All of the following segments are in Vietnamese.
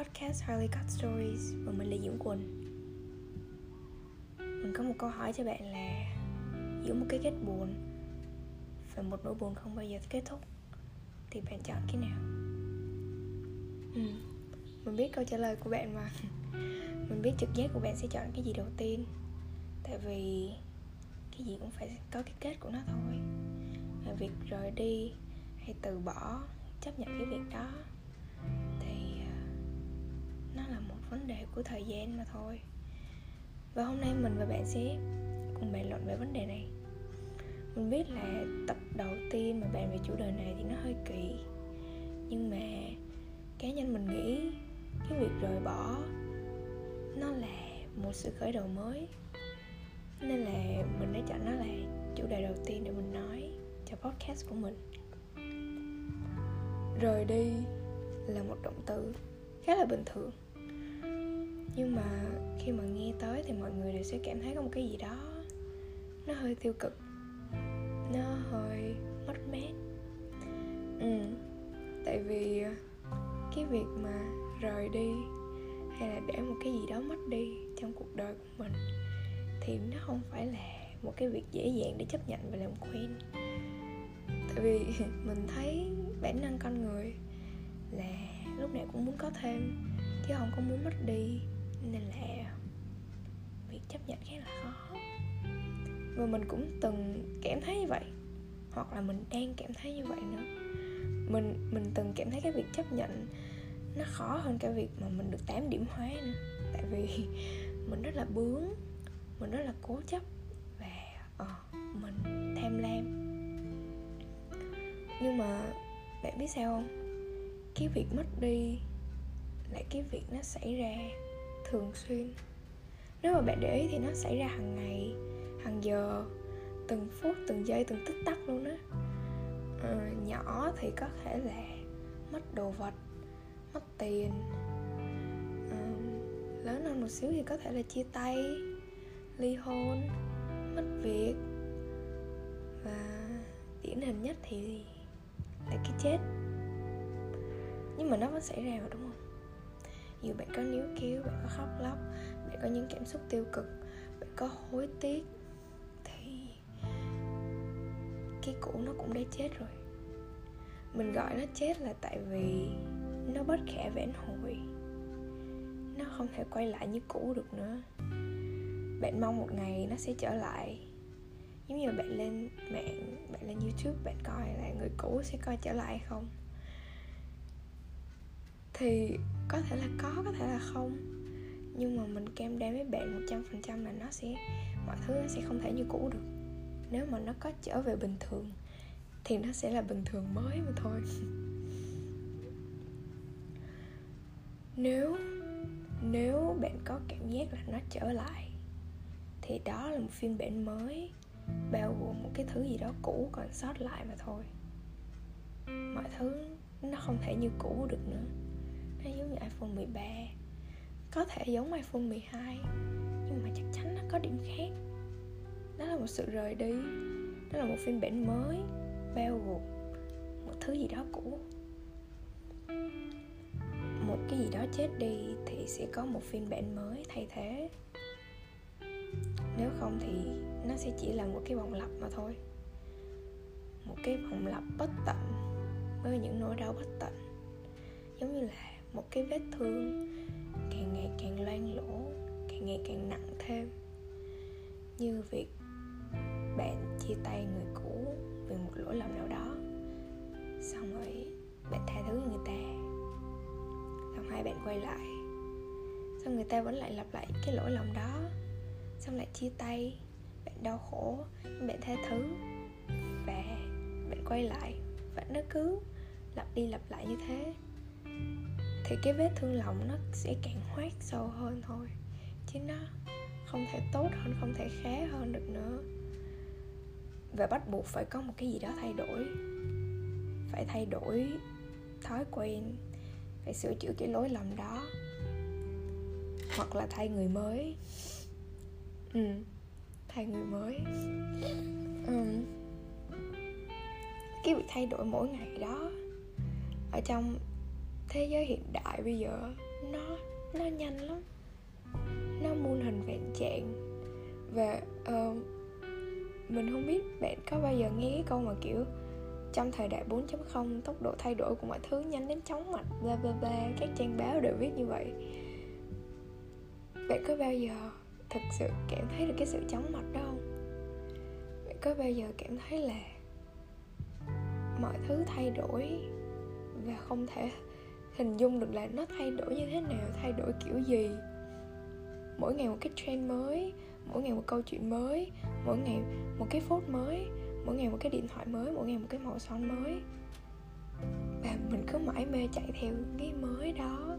podcast Harley Cut Stories và mình là Diễm Quỳnh. Mình có một câu hỏi cho bạn là Giữa một cái kết buồn Và một nỗi buồn không bao giờ kết thúc Thì bạn chọn cái nào? Ừ, mình biết câu trả lời của bạn mà. Mình biết trực giác của bạn sẽ chọn cái gì đầu tiên Tại vì cái gì cũng phải có cái kết của nó thôi. Và việc rời đi hay từ bỏ chấp nhận cái việc đó nó là một vấn đề của thời gian mà thôi. Và hôm nay mình và bạn sẽ cùng bàn luận về vấn đề này. Mình biết là tập đầu tiên mà bàn về chủ đề này thì nó hơi kỳ. Nhưng mà cá nhân mình nghĩ cái việc rời bỏ nó là một sự khởi đầu mới. Nên là mình đã chọn nó là chủ đề đầu tiên để mình nói cho podcast của mình. Rời đi là một động từ khá là bình thường nhưng mà khi mà nghe tới thì mọi người đều sẽ cảm thấy có một cái gì đó nó hơi tiêu cực, nó hơi mất mát. Ừ tại vì cái việc mà rời đi hay là để một cái gì đó mất đi trong cuộc đời của mình thì nó không phải là một cái việc dễ dàng để chấp nhận và làm quen. Tại vì mình thấy bản năng con người là lúc nào cũng muốn có thêm, chứ không có muốn mất đi nên là việc chấp nhận khá là khó. Và mình cũng từng cảm thấy như vậy. Hoặc là mình đang cảm thấy như vậy nữa. Mình mình từng cảm thấy cái việc chấp nhận nó khó hơn cái việc mà mình được 8 điểm hóa nữa. Tại vì mình rất là bướng mình rất là cố chấp và uh, mình tham lam. Nhưng mà bạn biết sao không? Cái việc mất đi lại cái việc nó xảy ra thường xuyên. Nếu mà bạn để ý thì nó xảy ra hàng ngày hàng giờ từng phút từng giây từng tích tắc luôn á. Ờ, nhỏ thì có thể là mất đồ vật mất tiền. Ờ, lớn hơn một xíu thì có thể là chia tay ly hôn mất việc. Và điển hình nhất thì là cái chết. Nhưng mà nó vẫn xảy ra mà đúng không dù bạn có níu kéo, bạn có khóc lóc, bạn có những cảm xúc tiêu cực, bạn có hối tiếc, thì cái cũ nó cũng đã chết rồi. Mình gọi nó chết là tại vì nó bất khả vãn hồi. Nó không thể quay lại như cũ được nữa. Bạn mong một ngày nó sẽ trở lại. Giống như bạn lên mạng, bạn lên youtube, bạn coi là người cũ sẽ coi trở lại không. Thì có thể là có có thể là không. Nhưng mà mình cam đoan với bạn một trăm phần trăm là nó sẽ, mọi thứ nó sẽ không thể như cũ được. Nếu mà nó có trở về bình thường, thì nó sẽ là bình thường mới mà thôi. Nếu nếu bạn có cảm giác là nó trở lại, thì đó là một phiên bản mới, bao gồm một cái thứ gì đó cũ còn sót lại mà thôi. Mọi thứ nó không thể như cũ được nữa nó giống như iPhone 13 có thể giống iPhone 12 nhưng mà chắc chắn nó có điểm khác. Đó là một sự rời đi, đó là một phiên bản mới, bao gồm một thứ gì đó cũ. Một cái gì đó chết đi thì sẽ có một phiên bản mới thay thế. Nếu không thì nó sẽ chỉ là một cái vòng lặp mà thôi. Một cái vòng lặp bất tận với những nỗi đau bất tận. Giống như là một cái vết thương, càng ngày càng loang lỗ càng ngày càng nặng thêm. Như việc bạn chia tay người cũ vì một lỗi lầm nào đó, xong rồi bạn tha thứ người ta, xong hai bạn quay lại, xong người ta vẫn lại lặp lại cái lỗi lầm đó, xong lại chia tay, bạn đau khổ nhưng bạn tha thứ và bạn quay lại, và nó cứ lặp đi lặp lại như thế thì cái vết thương lòng nó sẽ càng hoát sâu hơn thôi. Chứ nó không thể tốt hơn, không thể khá hơn được nữa. Và bắt buộc phải có một cái gì đó thay đổi. Phải thay đổi thói quen, phải sửa chữa cái lỗi lầm đó. Hoặc là thay người mới. Ừ thay người mới. Ừ. cái việc thay đổi mỗi ngày đó, ở trong thế giới hiện đại bây giờ nó nó nhanh lắm. Nó muôn hình vạn trạng. Và uh, mình không biết bạn có bao giờ nghe cái câu mà kiểu trong thời đại 4.0 tốc độ thay đổi của mọi thứ nhanh đến chóng mặt bla bla bla các trang báo đều viết như vậy. Bạn có bao giờ thực sự cảm thấy được cái sự chóng mặt đó không? Bạn có bao giờ cảm thấy là mọi thứ thay đổi và không thể hình dung được là nó thay đổi như thế nào, thay đổi kiểu gì. Mỗi ngày một cái trend mới, mỗi ngày một câu chuyện mới, mỗi ngày một cái phốt mới, mỗi ngày một cái điện thoại mới, mỗi ngày một cái màu son mới. Và mình cứ mãi mê chạy theo cái mới đó.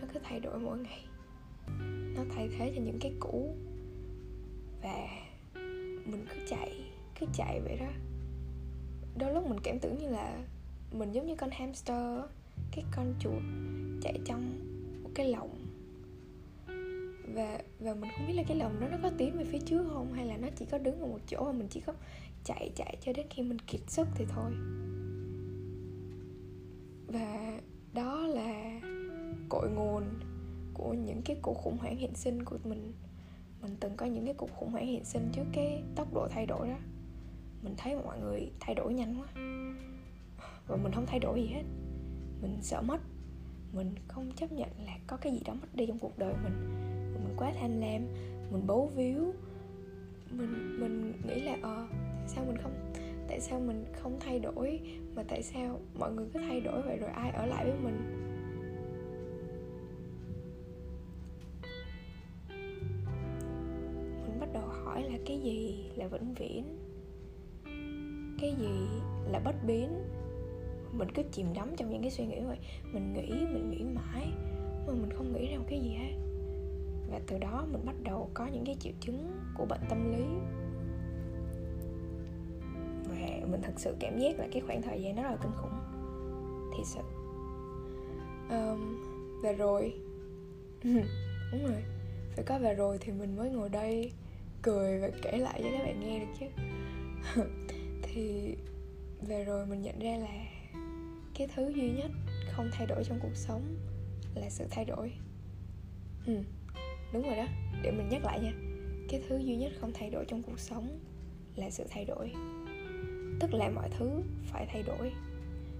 Nó cứ thay đổi mỗi ngày. Nó thay thế cho những cái cũ. Và mình cứ chạy cứ chạy vậy đó. Đôi lúc mình cảm tưởng như là mình giống như con hamster cái con chuột chạy trong một cái lồng. Và và mình không biết là cái lồng đó nó có tiến về phía trước không, hay là nó chỉ có đứng ở một chỗ và mình chỉ có chạy chạy cho đến khi mình kiệt sức thì thôi. Và đó là cội nguồn của những cái cuộc khủng hoảng hiện sinh của mình. Mình từng có những cái cuộc khủng hoảng hiện sinh trước cái tốc độ thay đổi đó. Mình thấy mọi người thay đổi nhanh quá. Và mình không thay đổi gì hết mình sợ mất. Mình không chấp nhận là có cái gì đó mất đi trong cuộc đời mình. Mình quá tham lam mình bấu víu. Mình mình nghĩ là ờ à, sao mình không tại sao mình không thay đổi mà tại sao mọi người cứ thay đổi vậy rồi ai ở lại với mình? Mình bắt đầu hỏi là cái gì là vĩnh viễn? Cái gì là bất biến? Mình cứ chìm đắm trong những cái suy nghĩ vậy mình. Nghĩ mình nghĩ mãi mà mình không nghĩ ra một cái gì hết. Và từ đó mình bắt đầu có những cái triệu chứng của bệnh tâm lý. Và mình thật sự cảm giác là cái khoảng thời gian đó là kinh khủng thì sự. Um, và rồi đúng rồi phải có và rồi thì mình mới ngồi đây cười và kể lại cho các bạn nghe được chứ. Thì về rồi mình nhận ra là cái thứ duy nhất không thay đổi trong cuộc sống là sự thay đổi. Ừ đúng rồi đó. Để mình nhắc lại nha. Cái thứ duy nhất không thay đổi trong cuộc sống là sự thay đổi. Tức là mọi thứ phải thay đổi.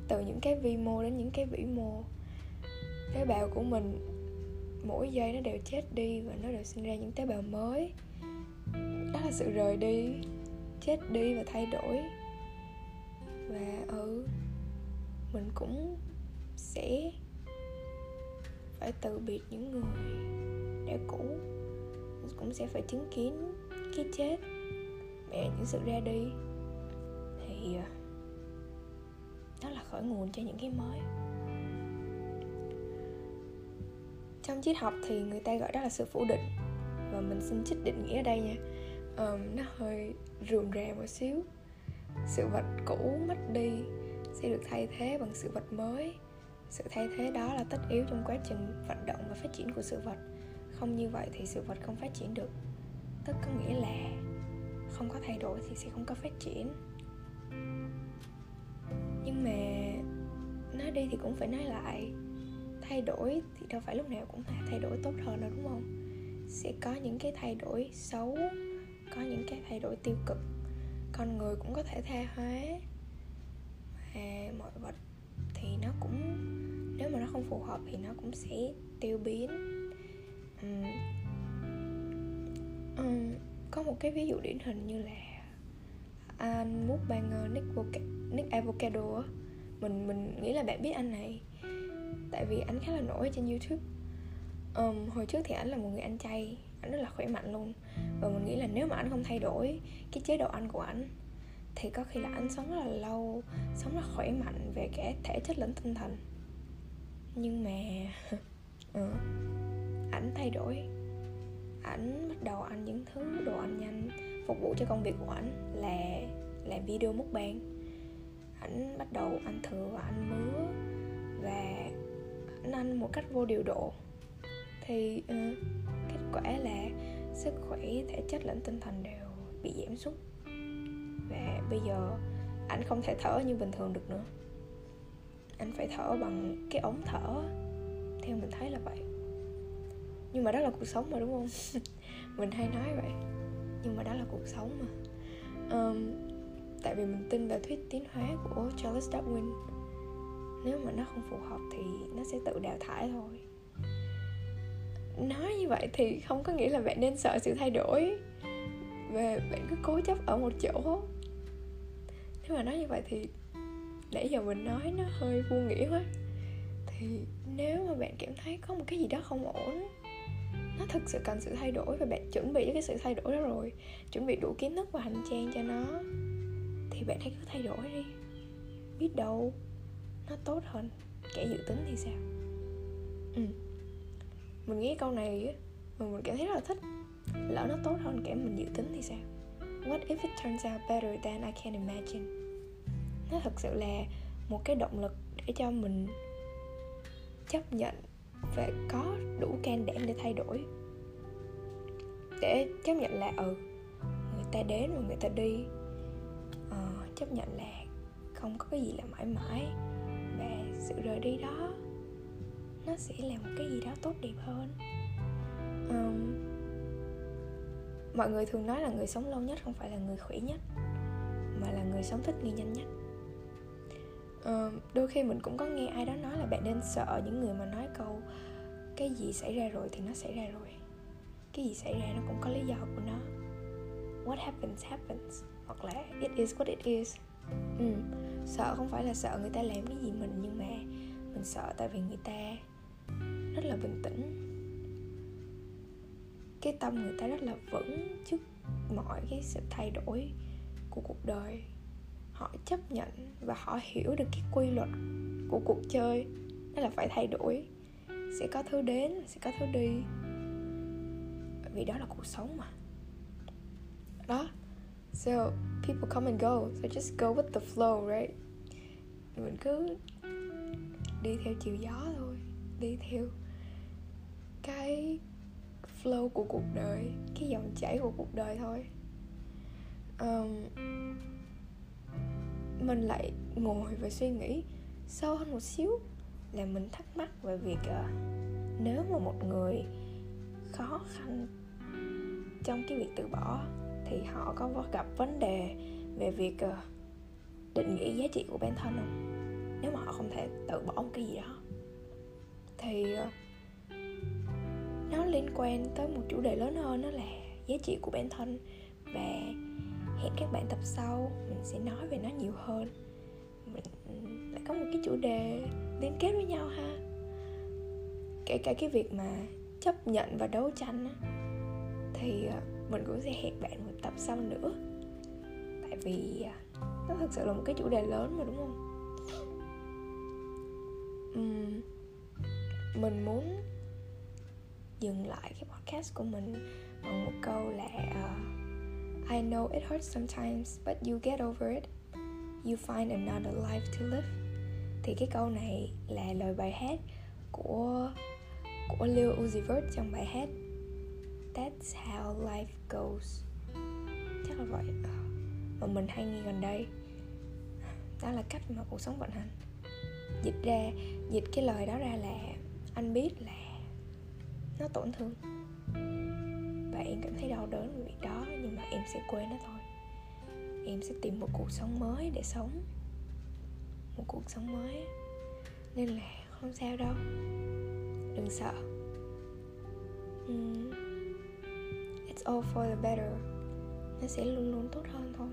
Từ những cái vi mô đến những cái vĩ mô, tế bào của mình mỗi giây nó đều chết đi và nó đều sinh ra những tế bào mới. Đó là sự rời đi, chết đi và thay đổi. Và ừ mình cũng sẽ phải từ biệt những người đã cũ. Cũng sẽ phải chứng kiến cái chết mẹ những sự ra đi. Thì à, đó là khởi nguồn cho những cái mới. Trong triết học thì người ta gọi đó là sự phủ định. Và mình xin trích định nghĩa ở đây nha. Um, nó hơi rườm rà một xíu. Sự vật cũ mất đi sẽ được thay thế bằng sự vật mới. Sự thay thế đó là tất yếu trong quá trình vận động và phát triển của sự vật. Không như vậy thì sự vật không phát triển được. Tức có nghĩa là không có thay đổi thì sẽ không có phát triển. Nhưng mà nói đi thì cũng phải nói lại, thay đổi thì đâu phải lúc nào cũng là thay đổi tốt hơn đâu, đúng không? Sẽ có những cái thay đổi xấu, có những cái thay đổi tiêu cực. Con người cũng có thể tha hóa à, mọi vật thì nó cũng nếu mà nó không phù hợp thì nó cũng sẽ tiêu biến. Um, um, có một cái ví dụ điển hình như là anh mukbanger Nick, Voca- Nick Avocado mình mình nghĩ là bạn biết anh này tại vì anh khá là nổi trên youtube. Um, hồi trước thì anh là một người ăn chay anh rất là khỏe mạnh luôn. Và mình nghĩ là nếu mà anh không thay đổi cái chế độ ăn của anh thì có khi là anh sống rất là lâu sống rất khỏe mạnh về cả thể chất lẫn tinh thần. Nhưng mà ừ, ảnh thay đổi. Ảnh bắt đầu ăn những thứ đồ ăn nhanh phục vụ cho công việc của ảnh là làm video mukbang. Ảnh bắt đầu ăn thừa và ăn mứa và ảnh ăn một cách vô điều độ. Thì uh, kết quả là sức khỏe thể chất lẫn tinh thần đều bị giảm sút và bây giờ anh không thể thở như bình thường được nữa. Anh phải thở bằng cái ống thở. Theo mình thấy là vậy. Nhưng mà đó là cuộc sống mà đúng không? Mình hay nói vậy. Nhưng mà đó là cuộc sống mà. Um, tại vì mình tin vào thuyết tiến hóa của Charles Darwin. Nếu mà nó không phù hợp thì nó sẽ tự đào thải thôi. Nói như vậy thì không có nghĩa là bạn nên sợ sự thay đổi. Và bạn cứ cố chấp ở một chỗ nếu mà nói như vậy thì nãy giờ mình nói nó hơi vô nghĩa quá. Thì nếu mà bạn cảm thấy có một cái gì đó không ổn, nó thực sự cần sự thay đổi và bạn chuẩn bị cho cái sự thay đổi đó rồi, chuẩn bị đủ kiến thức và hành trang cho nó, thì bạn hãy cứ thay đổi đi. Biết đâu nó tốt hơn. Kẻ dự tính thì sao? Ừ. Mình nghĩ câu này mà mình cảm thấy rất là thích. Lỡ nó tốt hơn kẻ mình dự tính thì sao? What if it turns out better than I can imagine? Nó thật sự là một cái động lực để cho mình chấp nhận và có đủ can đảm để thay đổi. Để chấp nhận là ừ người ta đến và người ta đi. Uh, chấp nhận là không có cái gì là mãi mãi và sự rời đi đó nó sẽ là một cái gì đó tốt đẹp hơn. Um, mọi người thường nói là người sống lâu nhất không phải là người khỏe nhất mà là người sống thích nghi nhanh nhất uh, đôi khi mình cũng có nghe ai đó nói là bạn nên sợ những người mà nói câu cái gì xảy ra rồi thì nó xảy ra rồi. Cái gì xảy ra nó cũng có lý do của nó. What happens happens. Hoặc là it is what it is. Ừ. sợ không phải là sợ người ta làm cái gì mình nhưng mà mình sợ tại vì người ta rất là bình tĩnh. Cái tâm người ta rất là vững trước mọi cái sự thay đổi của cuộc đời họ chấp nhận và họ hiểu được cái quy luật của cuộc chơi. Đó là phải thay đổi. Sẽ có thứ đến sẽ có thứ đi. Bởi vì đó là cuộc sống mà. Đó. So people come and go. So just go with the flow right? Mình cứ đi theo chiều gió thôi. Đi theo cái flow của cuộc đời cái dòng chảy của cuộc đời thôi. Um, mình lại ngồi và suy nghĩ sâu hơn một xíu là mình thắc mắc về việc uh, nếu mà một người khó khăn trong cái việc từ bỏ thì họ có gặp vấn đề về việc uh, định nghĩa giá trị của bản thân không? Nếu mà họ không thể từ bỏ một cái gì đó thì uh, nó liên quan tới một chủ đề lớn hơn đó là giá trị của bản thân và hẹn các bạn tập sau mình sẽ nói về nó nhiều hơn. Mình lại có một cái chủ đề liên kết với nhau ha. Kể cả cái việc mà chấp nhận và đấu tranh á, thì ờ, mình cũng sẽ hẹn bạn một tập sau nữa. Tại vì ờ, nó thực sự là một cái chủ đề lớn mà đúng không? Uhm, mình muốn dừng lại cái podcast của mình bằng một câu là uh, I know it hurts sometimes, but you get over it. You find another life to live. Thì cái câu này là lời bài hát của của Lil Uzi Vert trong bài hát That's how life goes. Chắc là vậy. Ờ, mà mình hay nghe gần đây. Đó là cách mà cuộc sống vận hành. Dịch ra, dịch cái lời đó ra là anh biết là nó tổn thương và em cảm thấy đau đớn vì việc đó, nhưng mà em sẽ quên nó thôi. Em sẽ tìm một cuộc sống mới để sống. Một cuộc sống mới. Nên là không sao đâu. Đừng sợ. It's all for the better. Nó sẽ luôn luôn tốt hơn thôi.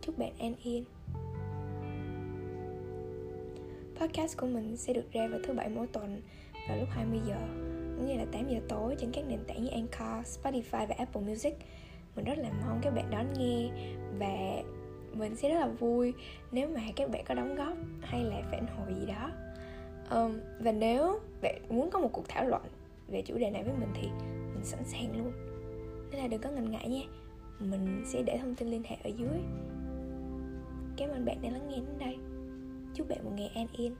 Chúc bạn an yên. Podcast của mình sẽ được ra vào thứ bảy mỗi tuần vào lúc 20 giờ cũng như là 8 giờ tối trên các nền tảng như Anchor, Spotify và Apple Music. Mình rất là mong các bạn đón nghe và mình sẽ rất là vui nếu mà các bạn có đóng góp hay là phản hồi gì đó. Um, và nếu bạn muốn có một cuộc thảo luận về chủ đề này với mình thì mình sẵn sàng luôn. Nên là đừng có ngần ngại nha. Mình sẽ để thông tin liên hệ ở dưới. Cảm ơn bạn đã lắng nghe đến đây. Chúc bạn một ngày an yên.